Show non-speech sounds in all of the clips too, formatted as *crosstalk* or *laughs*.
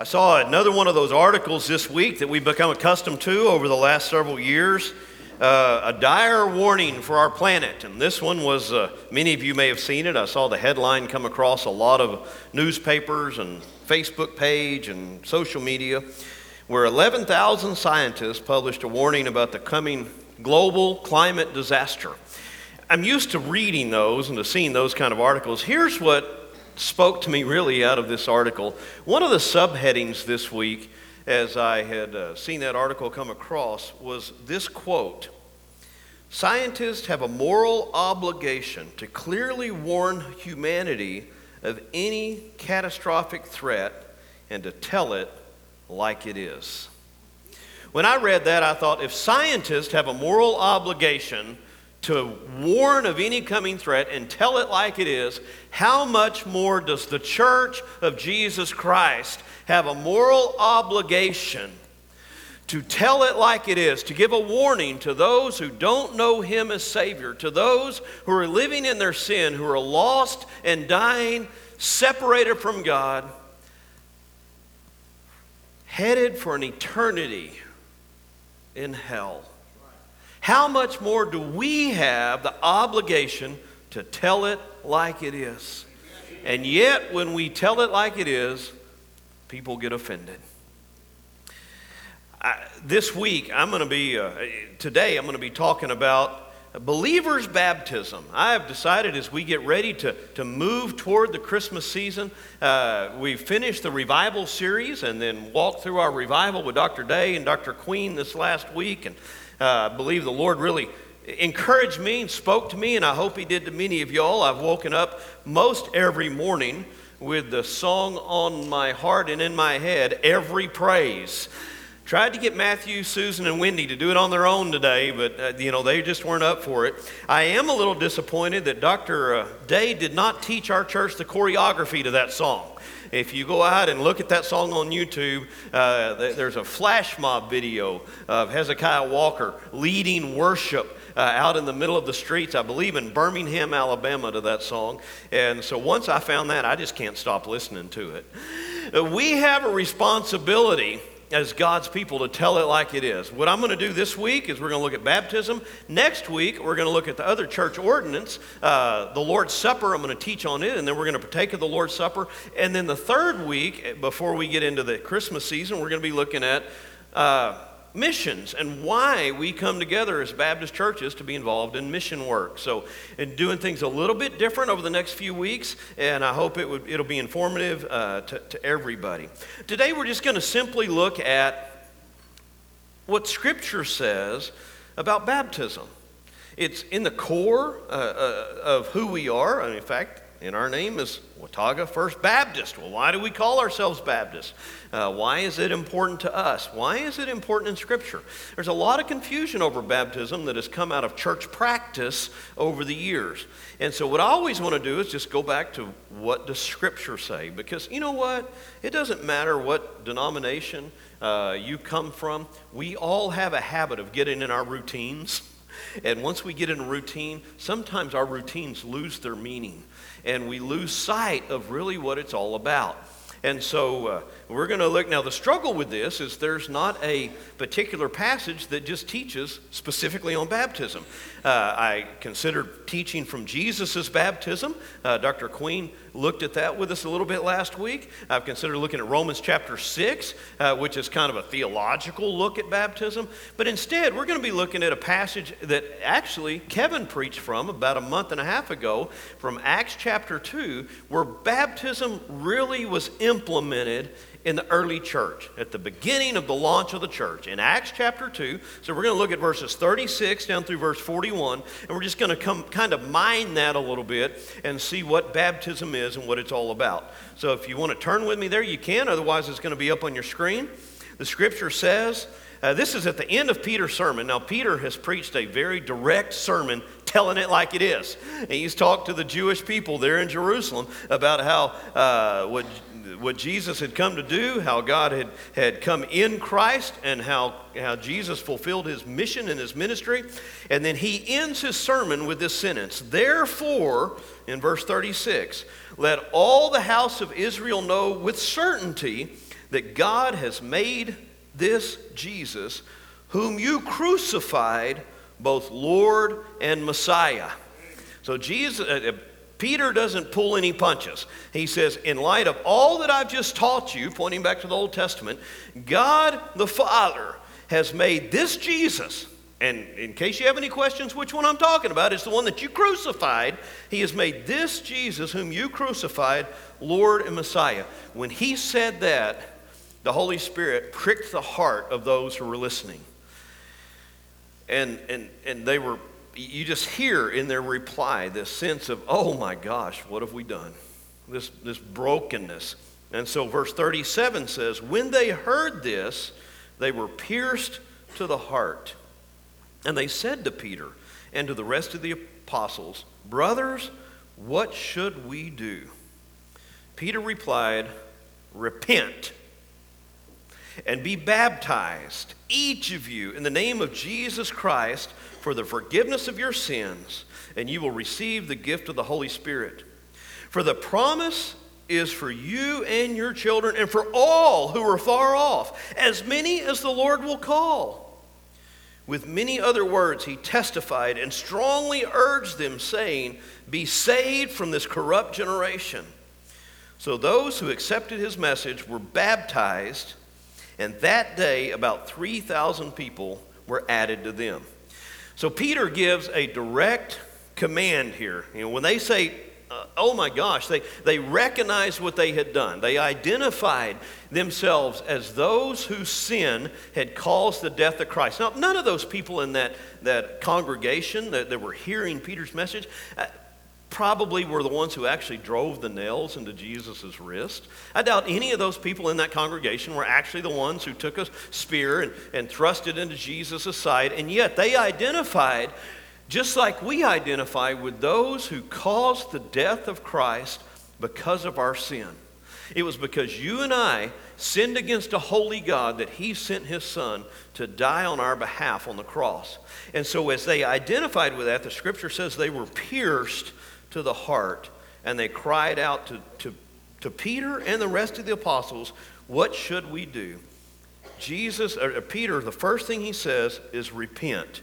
I saw another one of those articles this week that we've become accustomed to over the last several years. Uh, a dire warning for our planet. And this one was, uh, many of you may have seen it. I saw the headline come across a lot of newspapers and Facebook page and social media, where 11,000 scientists published a warning about the coming global climate disaster. I'm used to reading those and to seeing those kind of articles. Here's what spoke to me really out of this article. One of the subheadings this week, as I had uh, seen that article come across, was this quote Scientists have a moral obligation to clearly warn humanity of any catastrophic threat and to tell it like it is. When I read that, I thought if scientists have a moral obligation to warn of any coming threat and tell it like it is, how much more does the church of Jesus Christ have a moral obligation to tell it like it is, to give a warning to those who don't know Him as Savior, to those who are living in their sin, who are lost and dying, separated from God, headed for an eternity in hell? How much more do we have the obligation to tell it like it is? And yet, when we tell it like it is, people get offended. I, this week, I'm going to be, uh, today, I'm going to be talking about believers' baptism. I have decided as we get ready to, to move toward the Christmas season, uh, we finished the revival series and then walked through our revival with Dr. Day and Dr. Queen this last week. And uh, I believe the Lord really encouraged me and spoke to me, and I hope He did to many of y'all. I've woken up most every morning with the song on my heart and in my head, Every Praise. Tried to get Matthew, Susan, and Wendy to do it on their own today, but uh, you know they just weren't up for it. I am a little disappointed that Dr. Uh, Day did not teach our church the choreography to that song. If you go out and look at that song on YouTube, uh, there's a flash mob video of Hezekiah Walker leading worship uh, out in the middle of the streets, I believe in Birmingham, Alabama, to that song. And so once I found that, I just can't stop listening to it. We have a responsibility as God's people to tell it like it is. What I'm going to do this week is we're going to look at baptism. Next week, we're going to look at the other church ordinance, uh, the Lord's Supper. I'm going to teach on it, and then we're going to partake of the Lord's Supper. And then the third week, before we get into the Christmas season, we're going to be looking at. Uh, missions and why we come together as Baptist churches to be involved in mission work. So, and doing things a little bit different over the next few weeks, and I hope it would, it'll be informative uh, to, to everybody. Today, we're just going to simply look at what Scripture says about baptism. It's in the core uh, uh, of who we are. And in fact, in our name is Watauga First Baptist. Well, why do we call ourselves Baptist? Uh, why is it important to us? Why is it important in Scripture? There's a lot of confusion over baptism that has come out of church practice over the years. And so, what I always want to do is just go back to what does Scripture say? Because you know what? It doesn't matter what denomination uh, you come from, we all have a habit of getting in our routines. And once we get in a routine, sometimes our routines lose their meaning and we lose sight of really what it's all about. And so uh, we're going to look now. The struggle with this is there's not a particular passage that just teaches specifically on baptism. Uh, I considered teaching from Jesus' baptism. Uh, Dr. Queen looked at that with us a little bit last week. I've considered looking at Romans chapter 6, uh, which is kind of a theological look at baptism. But instead, we're going to be looking at a passage that actually Kevin preached from about a month and a half ago from Acts chapter 2, where baptism really was implemented in the early church, at the beginning of the launch of the church, in Acts chapter 2. So we're going to look at verses 36 down through verse 41, and we're just going to come kind of mine that a little bit and see what baptism is and what it's all about. So if you want to turn with me there, you can. Otherwise, it's going to be up on your screen. The scripture says, uh, this is at the end of Peter's sermon. Now, Peter has preached a very direct sermon telling it like it is. And he's talked to the Jewish people there in Jerusalem about how uh, what what Jesus had come to do, how God had, had come in Christ, and how, how Jesus fulfilled his mission and his ministry. And then he ends his sermon with this sentence Therefore, in verse 36, let all the house of Israel know with certainty that God has made this Jesus, whom you crucified, both Lord and Messiah. So Jesus, uh, Peter doesn't pull any punches. He says, in light of all that I've just taught you, pointing back to the Old Testament, God the Father has made this Jesus, and in case you have any questions, which one I'm talking about is the one that you crucified. He has made this Jesus, whom you crucified, Lord and Messiah. When he said that, the Holy Spirit pricked the heart of those who were listening. And, and, and they were, you just hear in their reply this sense of, oh my gosh, what have we done? This, this brokenness. And so verse 37 says, When they heard this, they were pierced to the heart. And they said to Peter and to the rest of the apostles, Brothers, what should we do? Peter replied, Repent and be baptized, each of you, in the name of Jesus Christ for the forgiveness of your sins, and you will receive the gift of the Holy Spirit. For the promise is for you and your children, and for all who are far off, as many as the Lord will call. With many other words, he testified and strongly urged them, saying, Be saved from this corrupt generation. So those who accepted his message were baptized and that day, about 3,000 people were added to them. So Peter gives a direct command here. You know, when they say, uh, oh my gosh, they, they recognized what they had done. They identified themselves as those whose sin had caused the death of Christ. Now, none of those people in that, that congregation that, that were hearing Peter's message, uh, probably were the ones who actually drove the nails into Jesus' wrist. I doubt any of those people in that congregation were actually the ones who took a spear and, and thrust it into Jesus' side, and yet they identified, just like we identify with those who caused the death of Christ because of our sin. It was because you and I sinned against a holy God that He sent His Son to die on our behalf on the cross. And so, as they identified with that, the scripture says they were pierced to the heart, and they cried out to, to, to Peter and the rest of the apostles, What should we do? Jesus, or Peter, the first thing he says is repent.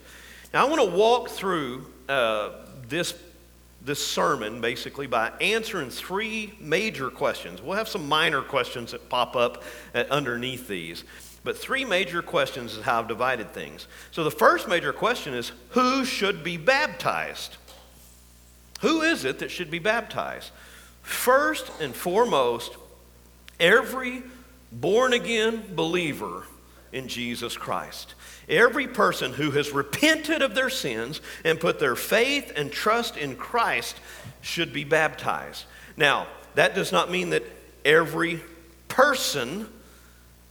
Now, I want to walk through uh, this, this sermon basically by answering three major questions. We'll have some minor questions that pop up uh, underneath these, but three major questions is how I've divided things. So, the first major question is who should be baptized? Who is it that should be baptized? First and foremost, every born again believer in Jesus Christ. Every person who has repented of their sins and put their faith and trust in Christ should be baptized. Now, that does not mean that every person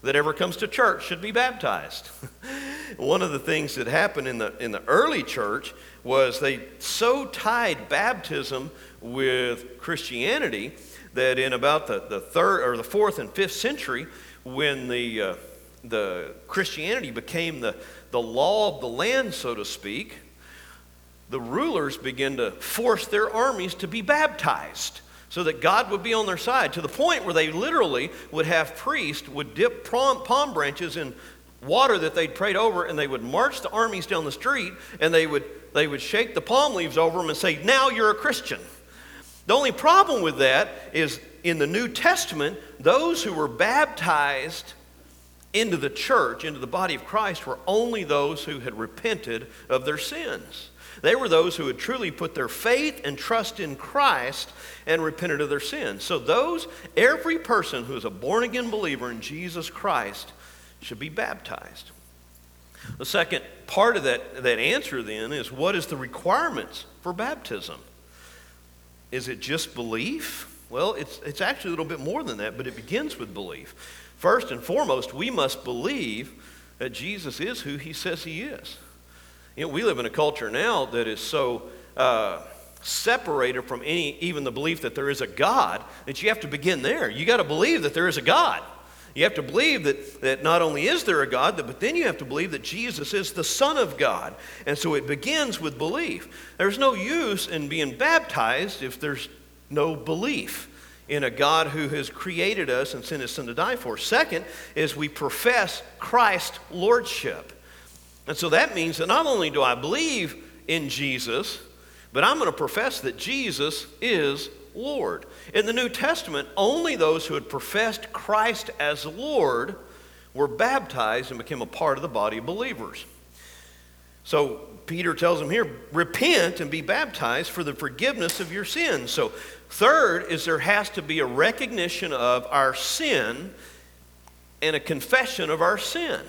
that ever comes to church should be baptized. *laughs* One of the things that happened in the, in the early church was they so tied baptism with Christianity that in about the, the third or the fourth and fifth century, when the, uh, the Christianity became the, the law of the land, so to speak, the rulers began to force their armies to be baptized so that God would be on their side to the point where they literally would have priests would dip palm branches in water that they'd prayed over and they would march the armies down the street and they would they would shake the palm leaves over them and say, Now you're a Christian. The only problem with that is in the New Testament, those who were baptized into the church, into the body of Christ, were only those who had repented of their sins. They were those who had truly put their faith and trust in Christ and repented of their sins. So, those, every person who is a born again believer in Jesus Christ should be baptized. The second part of that, that answer then is what is the requirements for baptism? Is it just belief? Well, it's, it's actually a little bit more than that, but it begins with belief. First and foremost, we must believe that Jesus is who he says he is. You know, we live in a culture now that is so uh, separated from any, even the belief that there is a God, that you have to begin there. You got to believe that there is a God. You have to believe that, that not only is there a God, but then you have to believe that Jesus is the Son of God. And so it begins with belief. There's no use in being baptized if there's no belief. in a God who has created us and sent his son to die for. Second is we profess Christ lordship. And so that means that not only do I believe in Jesus, but I'm going to profess that Jesus is Lord. In the New Testament, only those who had professed Christ as Lord were baptized and became a part of the body of believers. So Peter tells them here, repent and be baptized for the forgiveness of your sins. So, third is there has to be a recognition of our sin and a confession of our sin.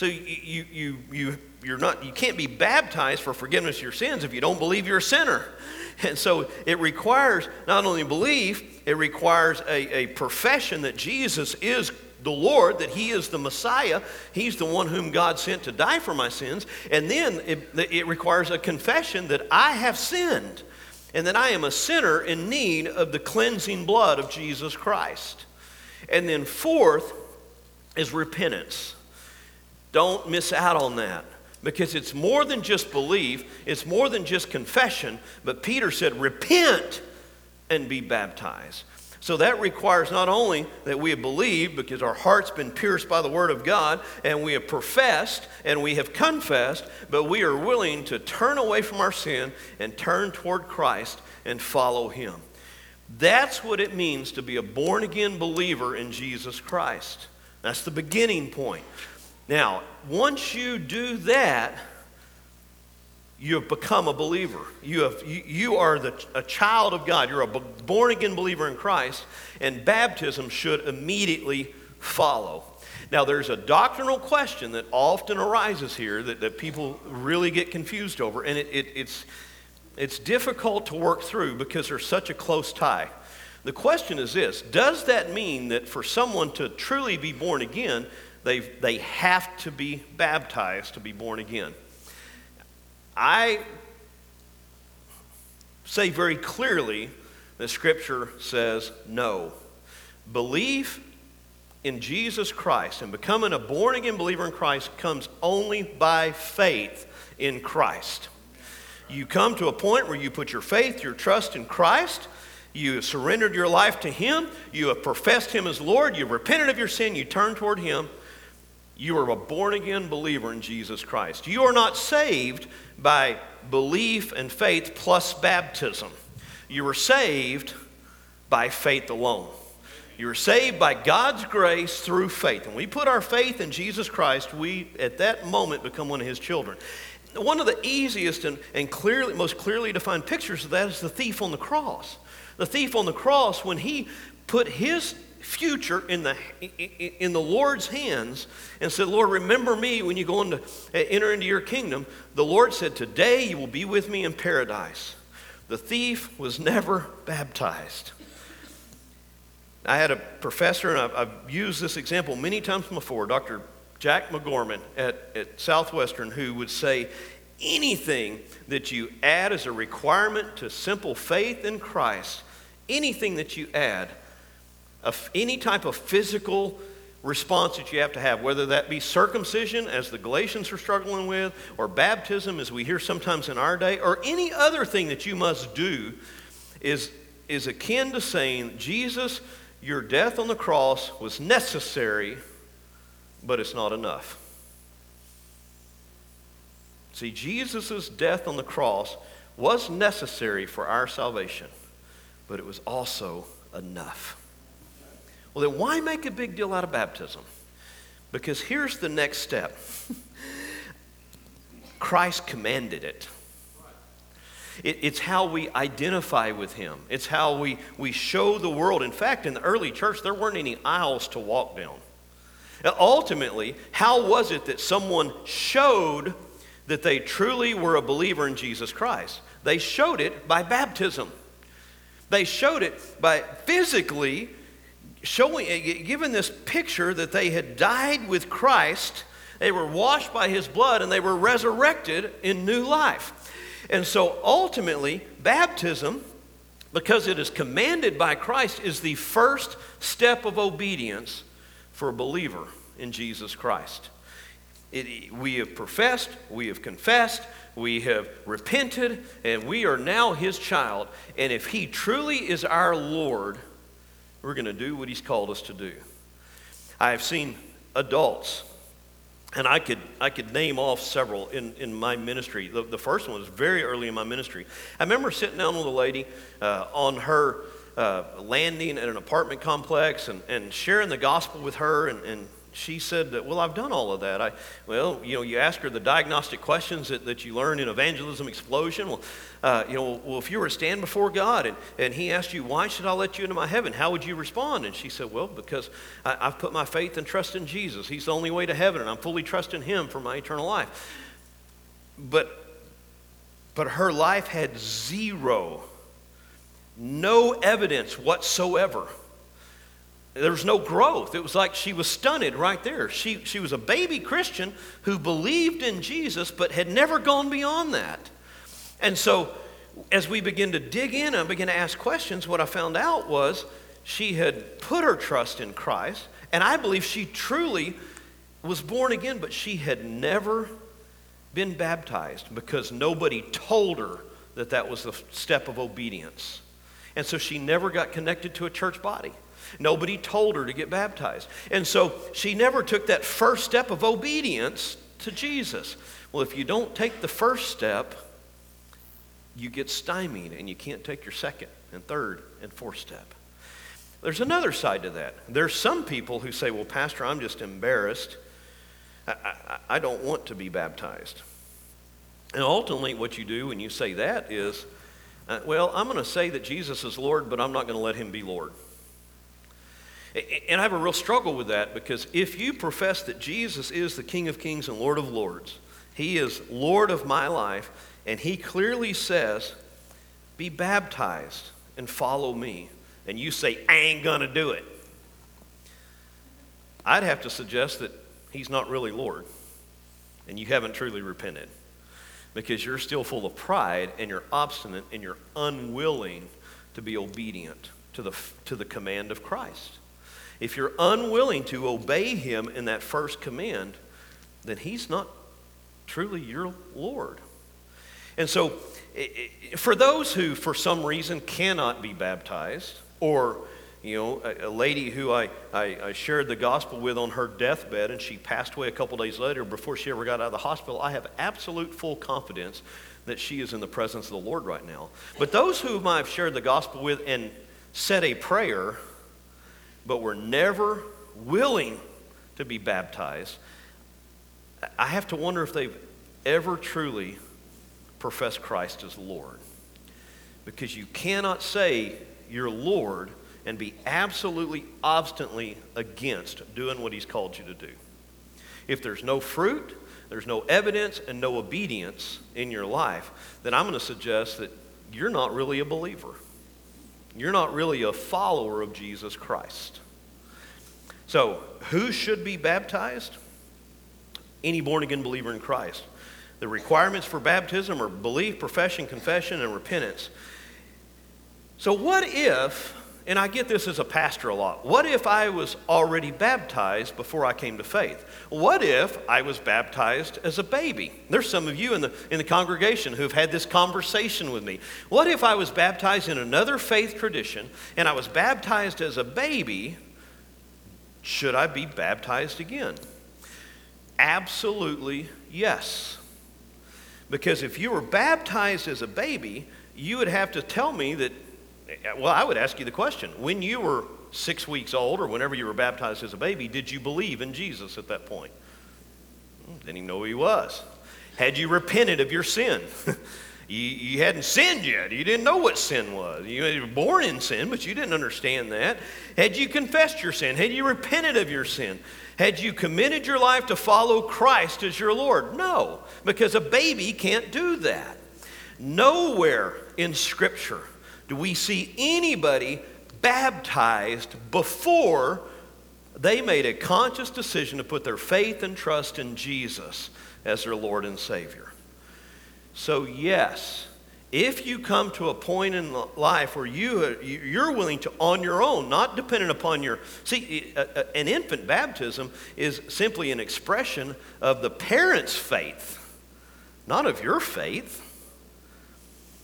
So you, you, you, you, you're not, you can't be baptized for forgiveness of your sins if you don't believe you're a sinner. *laughs* And so it requires not only belief, it requires a, a profession that Jesus is the Lord, that He is the Messiah. He's the one whom God sent to die for my sins. And then it, it requires a confession that I have sinned and that I am a sinner in need of the cleansing blood of Jesus Christ. And then, fourth is repentance. Don't miss out on that because it's more than just belief, it's more than just confession. But Peter said, Repent and be baptized. So that requires not only that we have believed because our heart's been pierced by the Word of God and we have professed and we have confessed, but we are willing to turn away from our sin and turn toward Christ and follow Him. That's what it means to be a born again believer in Jesus Christ. That's the beginning point. Now, once you do that, you have become a believer. You, have, you, you are the, a child of God. You're a born again believer in Christ, and baptism should immediately follow. Now, there's a doctrinal question that often arises here that, that people really get confused over, and it, it, it's, it's difficult to work through because there's such a close tie. The question is this Does that mean that for someone to truly be born again, they they have to be baptized to be born again? I say very clearly that Scripture says no. Belief in Jesus Christ and becoming a born again believer in Christ comes only by faith in Christ. You come to a point where you put your faith, your trust in Christ. You have surrendered your life to Him. You have professed Him as Lord. You've repented of your sin. You turn toward Him. You are a born again believer in Jesus Christ. You are not saved by belief and faith plus baptism. You were saved by faith alone. You were saved by God's grace through faith. And we put our faith in Jesus Christ, we at that moment become one of his children. One of the easiest and, and clearly, most clearly defined pictures of that is the thief on the cross. The thief on the cross, when he put his future in the, in the Lord's hands and said, Lord, remember me when you go into, enter into your kingdom, the Lord said, Today you will be with me in paradise. The thief was never baptized. I had a professor, and I've, I've used this example many times before, Dr. Jack MacGorman at, at Southwestern, who would say, anything that you add as a requirement to simple faith in Christ, anything that you add of any type of physical response that you have to have, whether that be circumcision, as the Galatians are struggling with, or baptism, as we hear sometimes in our day, or any other thing that you must do, is, is akin to saying, Jesus, your death on the cross was necessary, but it's not enough. See, Jesus' death on the cross was necessary for our salvation, but it was also enough. Well, then why make a big deal out of baptism? Because here's the next step *laughs* Christ commanded it. it. It's how we identify with Him, it's how we, we show the world. In fact, in the early church, there weren't any aisles to walk down. Ultimately, how was it that someone showed that they truly were a believer in Jesus Christ? They showed it by baptism. They showed it by physically showing, eh, given this picture that they had died with Christ, they were washed by his blood, and they were resurrected in new life. And so ultimately, baptism, because it is commanded by Christ, is the first step of obedience for a believer in Jesus Christ. It, we have professed, we have confessed, we have repented, and we are now his child. And if he truly is our Lord, We're going to do what He's called us to do. I have seen adults, and I could, I could name off several in, in my ministry. The, the first one was very early in my ministry. I remember sitting down with a lady uh, on her uh, landing at an apartment complex and, and sharing the gospel with her and, and she said that, well, I've done all of that. I, well, you know, you ask her the diagnostic questions that, that you learn in Evangelism Explosion. Well, uh, you know, well, if you were to stand before God and, and He asked you, why should I let you into my heaven? How would you respond? And she said, well, because I, I've put my faith and trust in Jesus. He's the only way to heaven, and I'm fully trusting Him for my eternal life. But, but her life had zero, no evidence whatsoever there was no growth. It was like she was stunted right there. She, she was a baby Christian who believed in Jesus but had never gone beyond that. And so, as we begin to dig in and begin to ask questions, what I found out was she had put her trust in Christ, and I believe she truly was born again, but she had never been baptized because nobody told her that that was the step of obedience. And so she never got connected to a church body. Nobody told her to get baptized. And so she never took that first step of obedience to Jesus. Well, if you don't take the first step, you get stymied and you can't take your second and third and fourth step. There's another side to that. There's some people who say, Well, Pastor, I'm just embarrassed. I, I, I don't want to be baptized. And ultimately, what you do when you say that is, uh, Well, I'm going to say that Jesus is Lord, but I'm not going to let him be Lord. And I have a real struggle with that because if you profess that Jesus is the King of Kings and Lord of Lords, He is Lord of my life, and He clearly says, Be baptized and follow me, and you say, I ain't gonna do it, I'd have to suggest that He's not really Lord, and you haven't truly repented because you're still full of pride and you're obstinate and you're unwilling to be obedient to the, to the command of Christ. If you're unwilling to obey him in that first command, then he's not truly your Lord. And so, for those who, for some reason, cannot be baptized, or you know, a, lady who I, I, I, shared the gospel with on her deathbed and she passed away a couple days later before she ever got out of the hospital, I have absolute full confidence that she is in the presence of the Lord right now. But those whom I've shared the gospel with and said a prayer but were never willing to be baptized, I have to wonder if they've ever truly professed Christ as Lord. Because you cannot say you're Lord and be absolutely obstinately against doing what He's called you to do. If there's no fruit, there's no evidence, and no obedience in your life, then I'm going to suggest that you're not really a believer. You're not really a follower of Jesus Christ. So, who should be baptized? Any born again believer in Christ. The requirements for baptism are belief, profession, confession, and repentance. So, what if, and I get this as a pastor a lot, what if I was already baptized before I came to faith? What if I was baptized as a baby? There's some of you in the, in the congregation who've had this conversation with me. What if I was baptized in another faith tradition and I was baptized as a baby? Should I be baptized again? Absolutely yes. Because if you were baptized as a baby, you would have to tell me that, well, I would ask you the question when you were six weeks old or whenever you were baptized as a baby, did you believe in Jesus at that point? Hmm, didn't even know who he was. Had you repented of your sin? *laughs* you, you hadn't sinned yet. You didn't know what sin was. You were born in sin, but you didn't understand that. Had you confessed your sin? Had you repented of your sin? Had you committed your life to follow Christ as your Lord? No, because a baby can't do that. Nowhere in Scripture do we see anybody baptized before they made a conscious decision to put their faith and trust in Jesus as their Lord and Savior. So, yes, if you come to a point in life where you, you're willing to, on your own, not dependent upon your. See, an infant baptism is simply an expression of the parent's faith, not of your faith.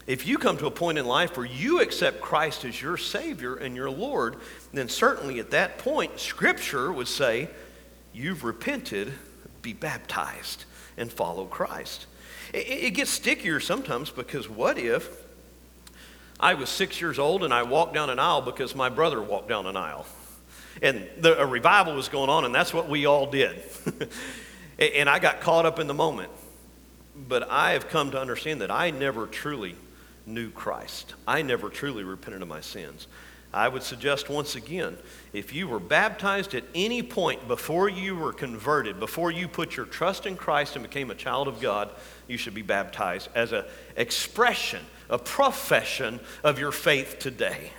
If you come to a point in life where you accept Christ as your Savior and your Lord, then certainly at that point, Scripture would say, You've repented, be baptized, and follow Christ. It, gets stickier sometimes because what if I was six years old and I walked down an aisle because my brother walked down an aisle? And the, a revival was going on, and that's what we all did. *laughs* and I got caught up in the moment. But I have come to understand that I never truly knew Christ. I never truly repented of my sins. I would suggest once again if you were baptized at any point before you were converted, before you put your trust in Christ and became a child of God, you should be baptized as an expression, a profession of your faith today,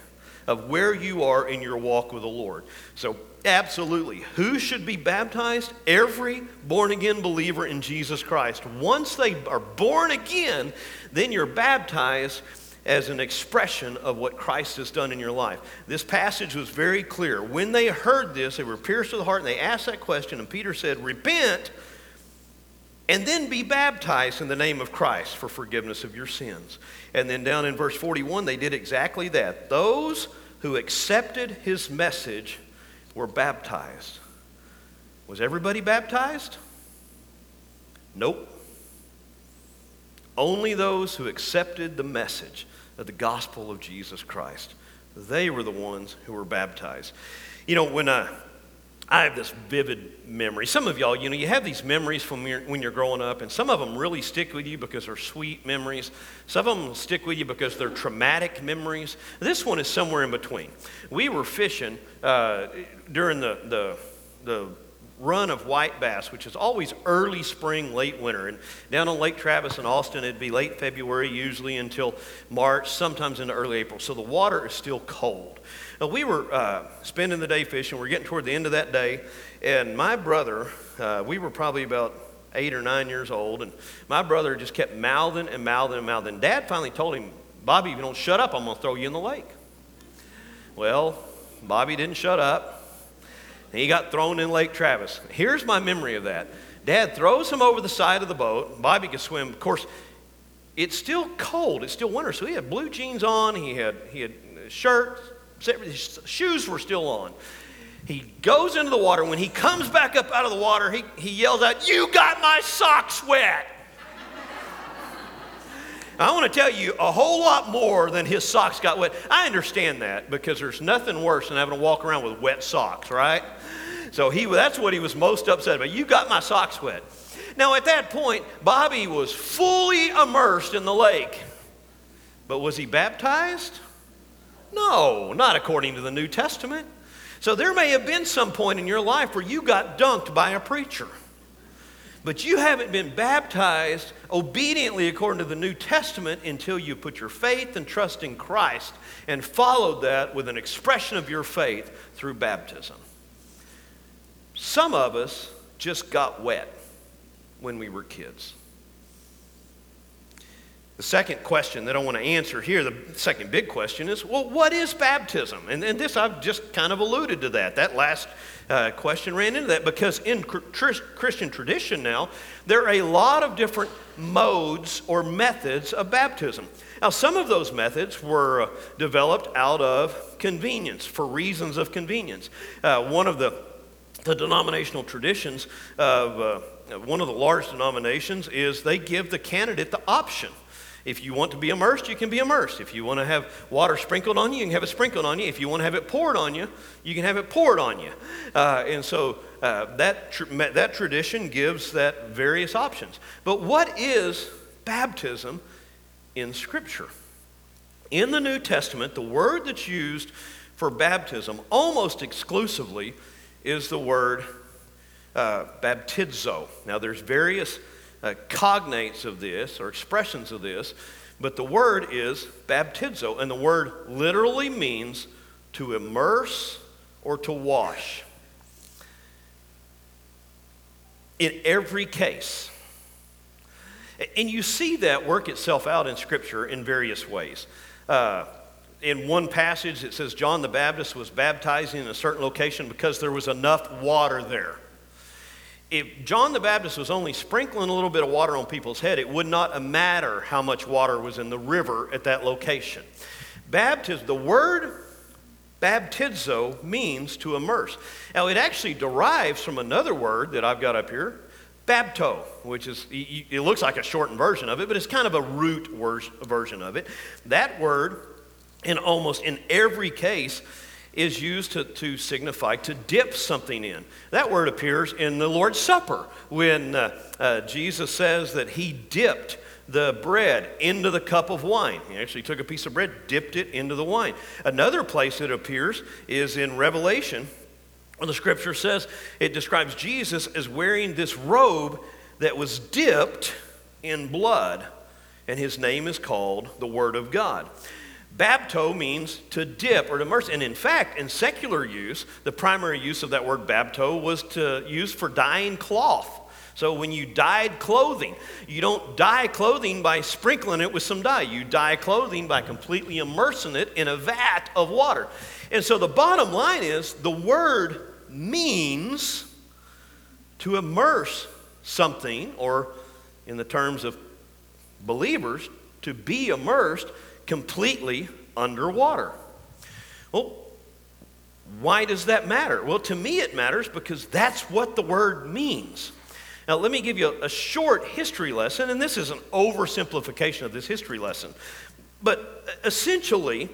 of where you are in your walk with the Lord. So, absolutely, who should be baptized? Every born again believer in Jesus Christ. Once they are born again, then you're baptized as an expression of what Christ has done in your life. This passage was very clear. When they heard this, they were pierced to the heart and they asked that question, and Peter said, Repent and then be baptized in the name of Christ for forgiveness of your sins. And then down in verse 41, they did exactly that. Those who accepted his message were baptized. Was everybody baptized? Nope. Only those who accepted the message of the gospel of Jesus Christ. They were the ones who were baptized. You know, when I, I have this vivid memory. Some of y'all, you know, you have these memories from when you're growing up, and some of them really stick with you because they're sweet memories. Some of them stick with you because they're traumatic memories. This one is somewhere in between. We were fishing uh, during the, the, the run of white bass, which is always early spring, late winter. And down on Lake Travis in Austin, it'd be late February, usually until March, sometimes into early April. So the water is still cold. Now, we were uh, spending the day fishing. We're getting toward the end of that day. And my brother, uh, we were probably about eight or nine years old. And my brother just kept mouthing and mouthing and mouthing. Dad finally told him, Bobby, if you don't shut up, I'm going to throw you in the lake. Well, Bobby didn't shut up. And He got thrown in Lake Travis. Here's my memory of that. Dad throws him over the side of the boat. Bobby could swim. Of course, it's still cold. It's still winter. So he had blue jeans on. He had, he had shirt. His shoes were still on. He goes into the water. When he comes back up out of the water, he, he yells out, You got my socks wet. *laughs* I want to tell you a whole lot more than his socks got wet. I understand that because there's nothing worse than having to walk around with wet socks, right? So he, that's what he was most upset about. You got my socks wet. Now, at that point, Bobby was fully immersed in the lake. But was he baptized? No, not according to the New Testament. So there may have been some point in your life where you got dunked by a preacher but you haven't been baptized obediently according to the New Testament until you put your faith and trust in Christ and followed that with an expression of your faith through baptism. Some of us just got wet when we were kids. The second question that I want to answer here, the second big question is well, what is baptism? And, and this, I've just kind of alluded to that. That last uh, question ran into that because in Christian tradition now, there are a lot of different modes or methods of baptism. Now, some of those methods were uh, developed out of convenience, for reasons of convenience. Uh, one of the, the denominational traditions of uh, one of the large denominations is they give the candidate the option if you want to be immersed, you can be immersed. If you want to have water sprinkled on you, you can have it sprinkled on you. If you want to have it poured on you, you can have it poured on you. Uh, and so uh, that, tr- that tradition gives that various options. But what is baptism in Scripture? In the New Testament, the word that's used for baptism almost exclusively is the word uh, baptizo. Now, there's various uh, cognates of this or expressions of this, but the word is baptizo, and the word literally means to immerse or to wash. In every case. And you see that work itself out in Scripture in various ways. Uh, in one passage, it says John the Baptist was baptizing in a certain location because there was enough water there. If John the Baptist was only sprinkling a little bit of water on people's head, it would not matter how much water was in the river at that location. Baptism, the word baptizo means to immerse. Now, it actually derives from another word that I've got up here, bapto, which is, it looks like a shortened version of it, but it's kind of a root version of it. That word, in almost in every case, is used to, to signify to dip something in. That word appears in the Lord's Supper when uh, uh, Jesus says that he dipped the bread into the cup of wine. He actually took a piece of bread, dipped it into the wine. Another place it appears is in Revelation, when the scripture says it describes Jesus as wearing this robe that was dipped in blood, and his name is called the Word of God. Bapto means to dip or to immerse. And in fact, in secular use, the primary use of that word bapto was to use for dyeing cloth. So when you dyed clothing, you don't dye clothing by sprinkling it with some dye. You dye clothing by completely immersing it in a vat of water. And so the bottom line is the word means to immerse something, or in the terms of believers, to be immersed completely underwater. Well, why does that matter? Well, to me, it matters because that's what the word means. Now, let me give you a short history lesson, and this is an oversimplification of this history lesson. But uh, essentially,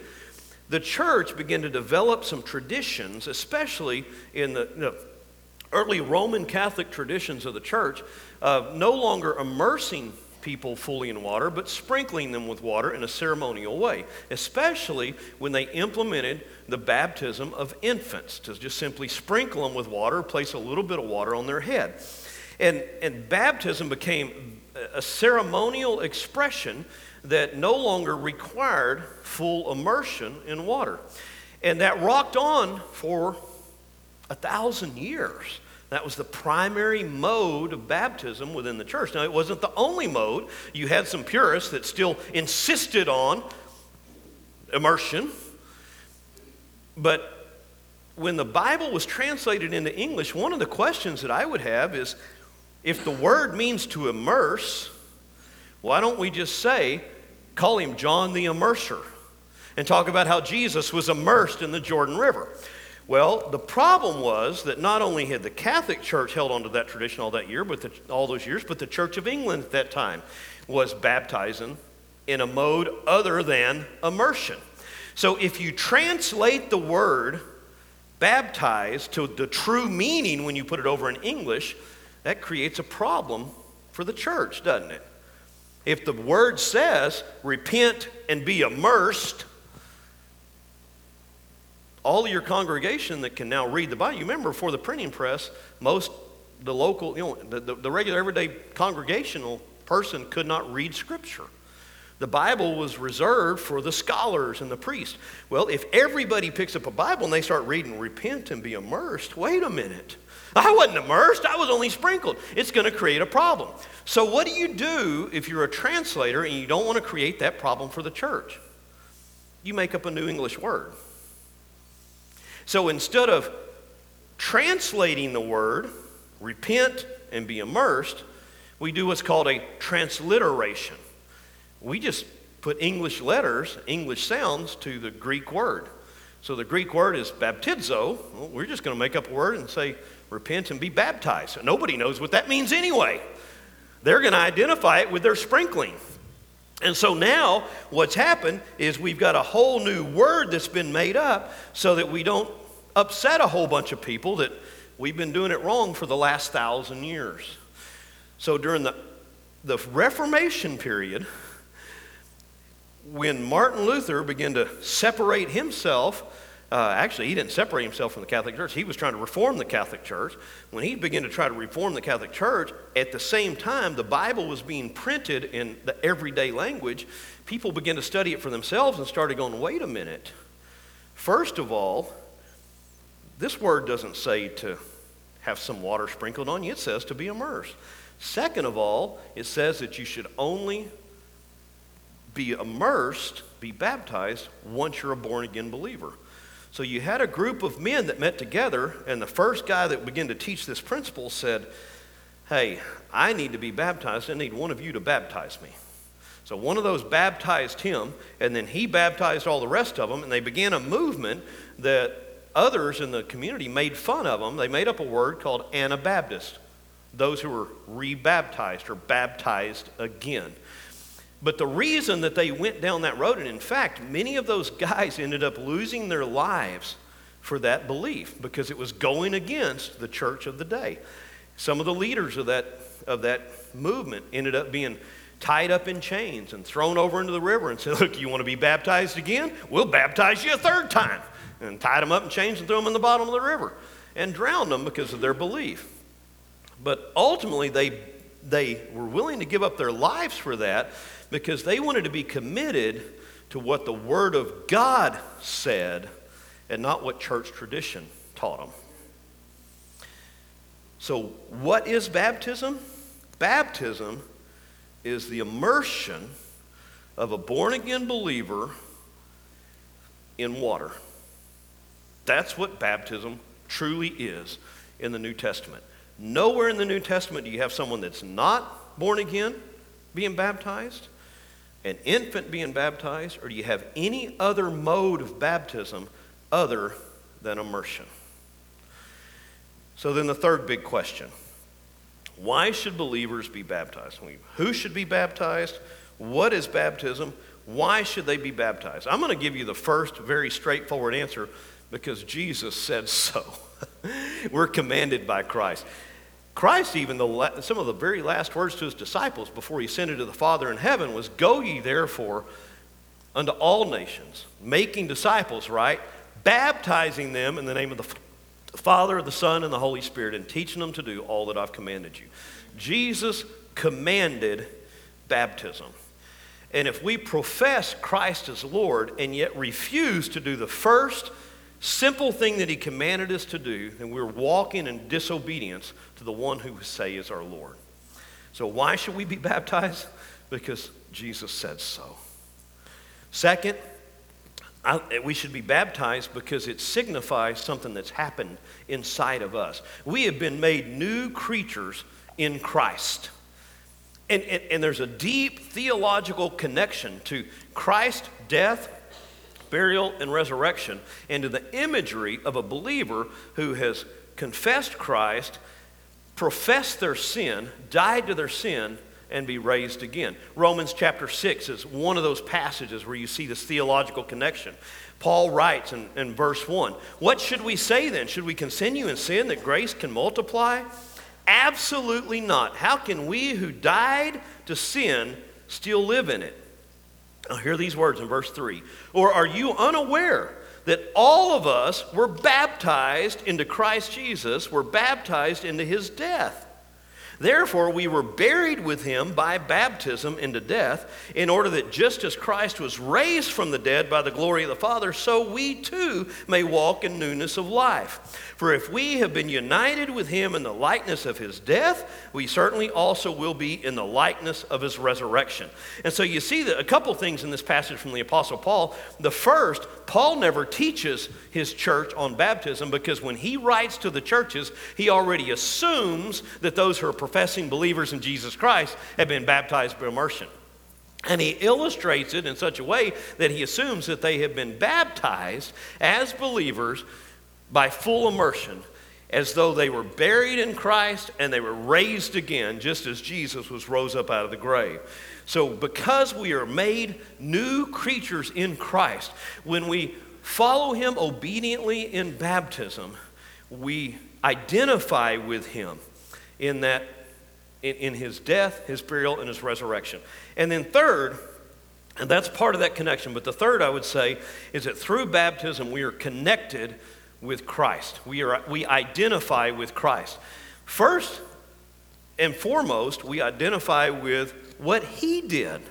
the church began to develop some traditions, especially in the you know, early Roman Catholic traditions of the church, of no longer immersing people fully in water, but sprinkling them with water in a ceremonial way, especially when they implemented the baptism of infants, to just simply sprinkle them with water, place a little bit of water on their head. And, and baptism became a ceremonial expression that no longer required full immersion in water. And that rocked on for a thousand years. That was the primary mode of baptism within the church. Now, it wasn't the only mode. You had some purists that still insisted on immersion. But when the Bible was translated into English, one of the questions that I would have is if the word means to immerse, why don't we just say, call him John the Immerser, and talk about how Jesus was immersed in the Jordan River? Well, the problem was that not only had the Catholic Church held on to that tradition all that year, but the, all those years, but the Church of England at that time was baptizing in a mode other than immersion. So if you translate the word baptized to the true meaning when you put it over in English, that creates a problem for the church, doesn't it? If the word says repent and be immersed, all of your congregation that can now read the Bible, you remember before the printing press, most the local, you know, the, the, the regular everyday congregational person could not read Scripture. The Bible was reserved for the scholars and the priests. Well, if everybody picks up a Bible and they start reading, repent and be immersed, wait a minute. I wasn't immersed, I was only sprinkled. It's going to create a problem. So, what do you do if you're a translator and you don't want to create that problem for the church? You make up a new English word. So instead of translating the word, repent and be immersed, we do what's called a transliteration. We just put English letters, English sounds to the Greek word. So the Greek word is baptizo. Well, we're just going to make up a word and say repent and be baptized. Nobody knows what that means anyway. They're going to identify it with their sprinkling. And so now what's happened is we've got a whole new word that's been made up so that we don't upset a whole bunch of people that we've been doing it wrong for the last thousand years. So during the, the Reformation period, when Martin Luther began to separate himself, uh, actually, he didn't separate himself from the Catholic Church. He was trying to reform the Catholic Church. When he began to try to reform the Catholic Church, at the same time, the Bible was being printed in the everyday language. People began to study it for themselves and started going, wait a minute. First of all, this word doesn't say to have some water sprinkled on you, it says to be immersed. Second of all, it says that you should only be immersed, be baptized, once you're a born again believer. So you had a group of men that met together, and the first guy that began to teach this principle said, hey, I need to be baptized. I need one of you to baptize me. So one of those baptized him, and then he baptized all the rest of them, and they began a movement that others in the community made fun of them. They made up a word called Anabaptist, those who were rebaptized or baptized again. But the reason that they went down that road, and in fact, many of those guys ended up losing their lives for that belief because it was going against the church of the day. Some of the leaders of that, of that movement ended up being tied up in chains and thrown over into the river and said, *laughs* Look, you want to be baptized again? We'll baptize you a third time. And tied them up in chains and threw them in the bottom of the river and drowned them because of their belief. But ultimately, they, they were willing to give up their lives for that because they wanted to be committed to what the Word of God said and not what church tradition taught them. So, what is baptism? Baptism is the immersion of a born again believer in water. That's what baptism truly is in the New Testament. Nowhere in the New Testament do you have someone that's not born again being baptized, an infant being baptized, or do you have any other mode of baptism other than immersion? So then the third big question why should believers be baptized? Who should be baptized? What is baptism? Why should they be baptized? I'm going to give you the first very straightforward answer because Jesus said so. *laughs* We're commanded by Christ. Christ, even the, some of the very last words to his disciples before he ascended to the Father in heaven was, Go ye therefore unto all nations, making disciples, right? Baptizing them in the name of the Father, the Son, and the Holy Spirit, and teaching them to do all that I've commanded you. Jesus commanded baptism. And if we profess Christ as Lord and yet refuse to do the first simple thing that He commanded us to do, then we're walking in disobedience to the one who we say is our Lord. So, why should we be *laughs* baptized? Because Jesus said so. Second, I, we should be baptized because it signifies something that's happened inside of us. We have been made new creatures in Christ. And, and, and there's a deep theological connection to Christ's death, burial, and resurrection, and to the imagery of a believer who has confessed Christ, professed their sin, died to their sin, and be raised again. Romans chapter 6 is one of those passages where you see this theological connection. Paul writes in, in verse 1 What should we say then? Should we continue in sin that grace can multiply? Absolutely not. How can we who died to sin still live in it? Now, hear these words in verse 3. Or are you unaware that all of us were baptized into Christ Jesus, were baptized into his death? Therefore, we were buried with him by baptism into death, in order that just as Christ was raised from the dead by the glory of the Father, so we too may walk in newness of life. For if we have been united with him in the likeness of his death, we certainly also will be in the likeness of his resurrection. And so you see that a couple things in this passage from the Apostle Paul. The first, Paul never teaches his church on baptism because when he writes to the churches, he already assumes that those who are professing believers in Jesus Christ have been baptized by immersion. And he illustrates it in such a way that he assumes that they have been baptized as believers by full immersion, as though they were buried in Christ and they were raised again, just as Jesus was rose up out of the grave. So, because we are made new creatures in Christ, when we follow him obediently in baptism, we identify with him in that in, in his death, his burial, and his resurrection. And then third, and that's part of that connection, but the third I would say is that through baptism we are connected with Christ. We, are, we identify with Christ. First and foremost, we identify with what he did.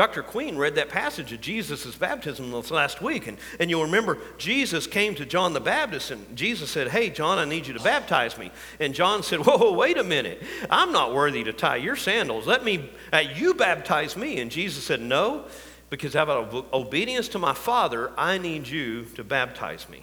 Dr. Queen read that passage of Jesus' baptism last week, and, and you'll remember Jesus came to John the Baptist, and Jesus said, Hey, John, I need you to baptize me. And John said, *laughs* Whoa, wait a minute. I'm not worthy to tie your sandals. Let me, uh, you baptize me. And Jesus said, No, because out of obedience to my Father, I need you to baptize me.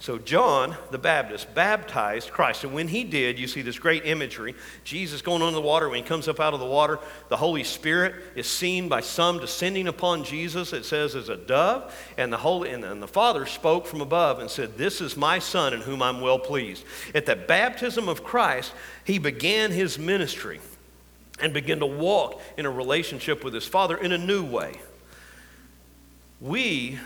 So, John the Baptist baptized Christ. And when he did, you see this great imagery. Jesus going under the water. When he comes up out of the water, the Holy Spirit is seen by some descending upon Jesus, it says, as a dove. And the, Holy, and the Father spoke from above and said, This is my Son in whom I'm well pleased. At the baptism of Christ, he began his ministry and began to walk in a relationship with his Father in a new way. We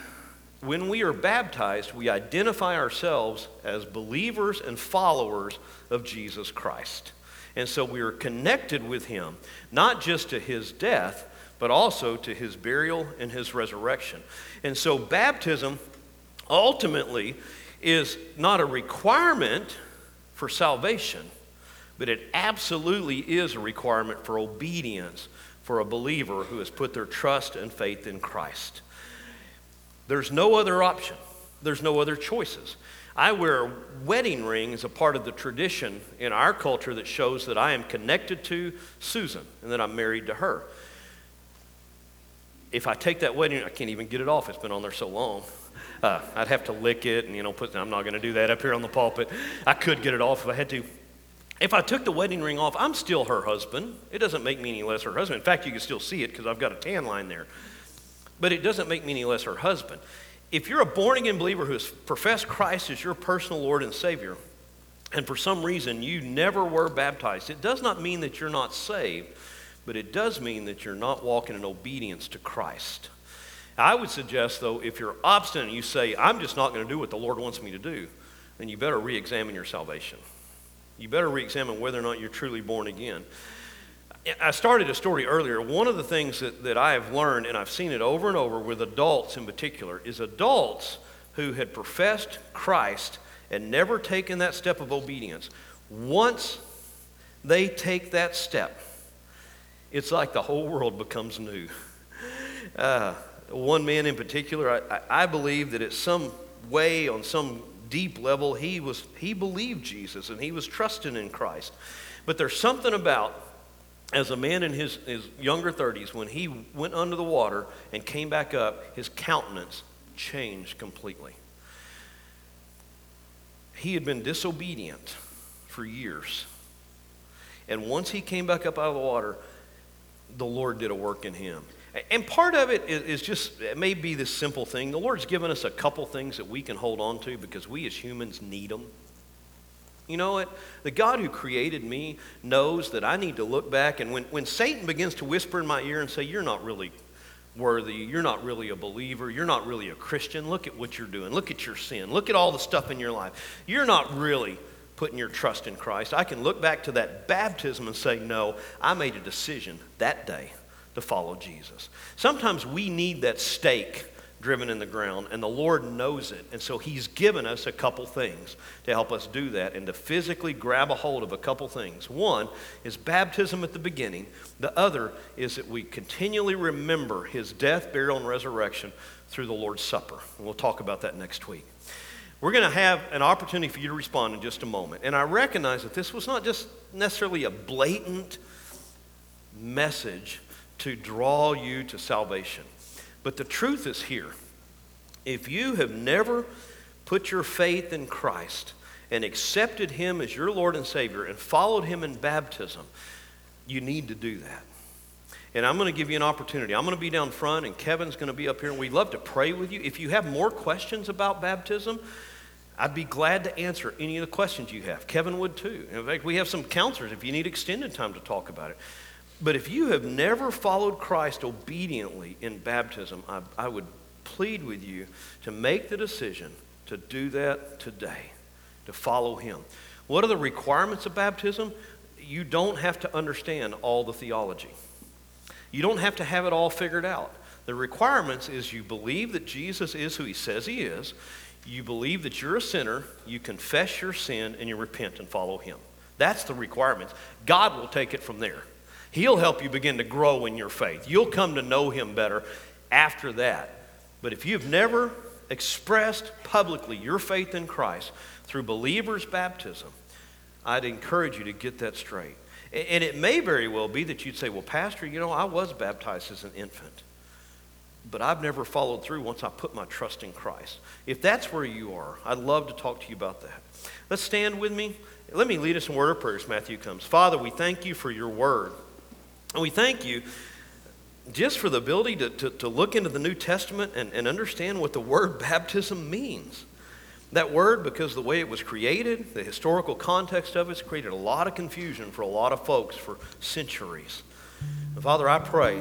when we are baptized, we identify ourselves as believers and followers of Jesus Christ. And so we are connected with him, not just to his death, but also to his burial and his resurrection. And so baptism ultimately is not a requirement for salvation, but it absolutely is a requirement for obedience for a believer who has put their trust and faith in Christ. There's no other option, there's no other choices. I wear a wedding ring as a part of the tradition in our culture that shows that I am connected to Susan and that I'm married to her. If I take that wedding, ring I can't even get it off. It's been on there so long. Uh, I'd have to lick it and, you know, put, I'm not going to do that up here on the pulpit. I could get it off if I had to. If I took the wedding ring off, I'm still her husband. It doesn't make me any less her husband. In fact, you can still see it because I've got a tan line there but it doesn't make me any less her husband. If you're a born again believer who has professed Christ as your personal Lord and Savior, and for some reason you never were baptized, it does not mean that you're not saved, but it does mean that you're not walking in obedience to Christ. I would suggest, though, if you're obstinate and you say, I'm just not going to do what the Lord wants me to do, then you better re examine your salvation. You better re examine whether or not you're truly born again. I started a story earlier. One of the things that, that I have learned, and I've seen it over and over with adults in particular, is adults who had professed Christ and never taken that step of obedience. Once they take that step, it's like the whole world becomes new. Uh, one man in particular, I, I believe that at some way, on some deep level, he was he believed Jesus and he was trusting in Christ. But there's something about as a man in his, his younger 30s, when he went under the water and came back up, his countenance changed completely. He had been disobedient for years. And once he came back up out of the water, the Lord did a work in him. And part of it is just, it may be this simple thing. The Lord's given us a couple things that we can hold on to because we as humans need them. You know what? The God who created me knows that I need to look back. And when, when Satan begins to whisper in my ear and say, You're not really worthy, you're not really a believer, you're not really a Christian, look at what you're doing, look at your sin, look at all the stuff in your life. You're not really putting your trust in Christ. I can look back to that baptism and say, No, I made a decision that day to follow Jesus. Sometimes we need that stake driven in the ground, and the Lord knows it. And so He's given us a couple things to help us do that and to physically grab a hold of a couple things. One is baptism at the beginning, the other is that we continually remember His death, burial, and resurrection through the Lord's Supper. And we'll talk about that next week. We're going to have an opportunity for you to respond in just a moment. And I recognize that this was not just necessarily a blatant message to draw you to salvation. But the truth is here. If you have never put your faith in Christ and accepted Him as your Lord and Savior and followed Him in baptism, you need to do that. And I'm going to give you an opportunity. I'm going to be down front, and Kevin's going to be up here. and We'd love to pray with you. If you have more questions about baptism, I'd be glad to answer any of the questions you have. Kevin would too. In fact, we have some counselors if you need extended time to talk about it. But if you have never followed Christ obediently in baptism, I, I would plead with you to make the decision to do that today, to follow Him. What are the requirements of baptism? You don't have to understand all the theology. You don't have to have it all figured out. The requirements is you believe that Jesus is who he says he is, you believe that you're a sinner, you confess your sin, and you repent and follow him. That's the requirements. God will take it from there. He'll help you begin to grow in your faith. You'll come to know Him better after that. But if you've never expressed publicly your faith in Christ through believers' baptism, I'd encourage you to get that straight. And it may very well be that you'd say, Well, Pastor, you know, I was baptized as an infant. but I've never followed through once I put my trust in Christ. If that's where you are, I'd love to talk to you about that. Let's stand with me. Let me lead us in word of prayer as Matthew comes. Father, we thank you for your word. And we thank you just for the ability to, to, to look into the New Testament and, and understand what the word *laughs* baptism means. That word, because the way it was created, the historical context of it's created a lot of confusion for a lot of folks for centuries. And Father, I pray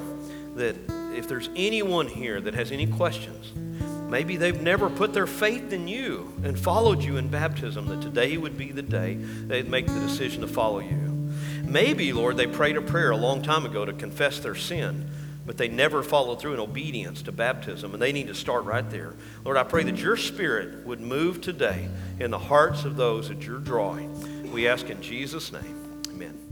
that if there's anyone here that has any questions, maybe they've never put their faith in you and followed you in baptism, that today would be the day they'd make the decision to follow you. Maybe, Lord, they prayed a prayer a long time ago to confess their sin but they never followed through in obedience to baptism, and they need to start right there. Lord, I pray that your spirit would move today in the hearts of those that you're drawing. We ask in Jesus' name. Amen.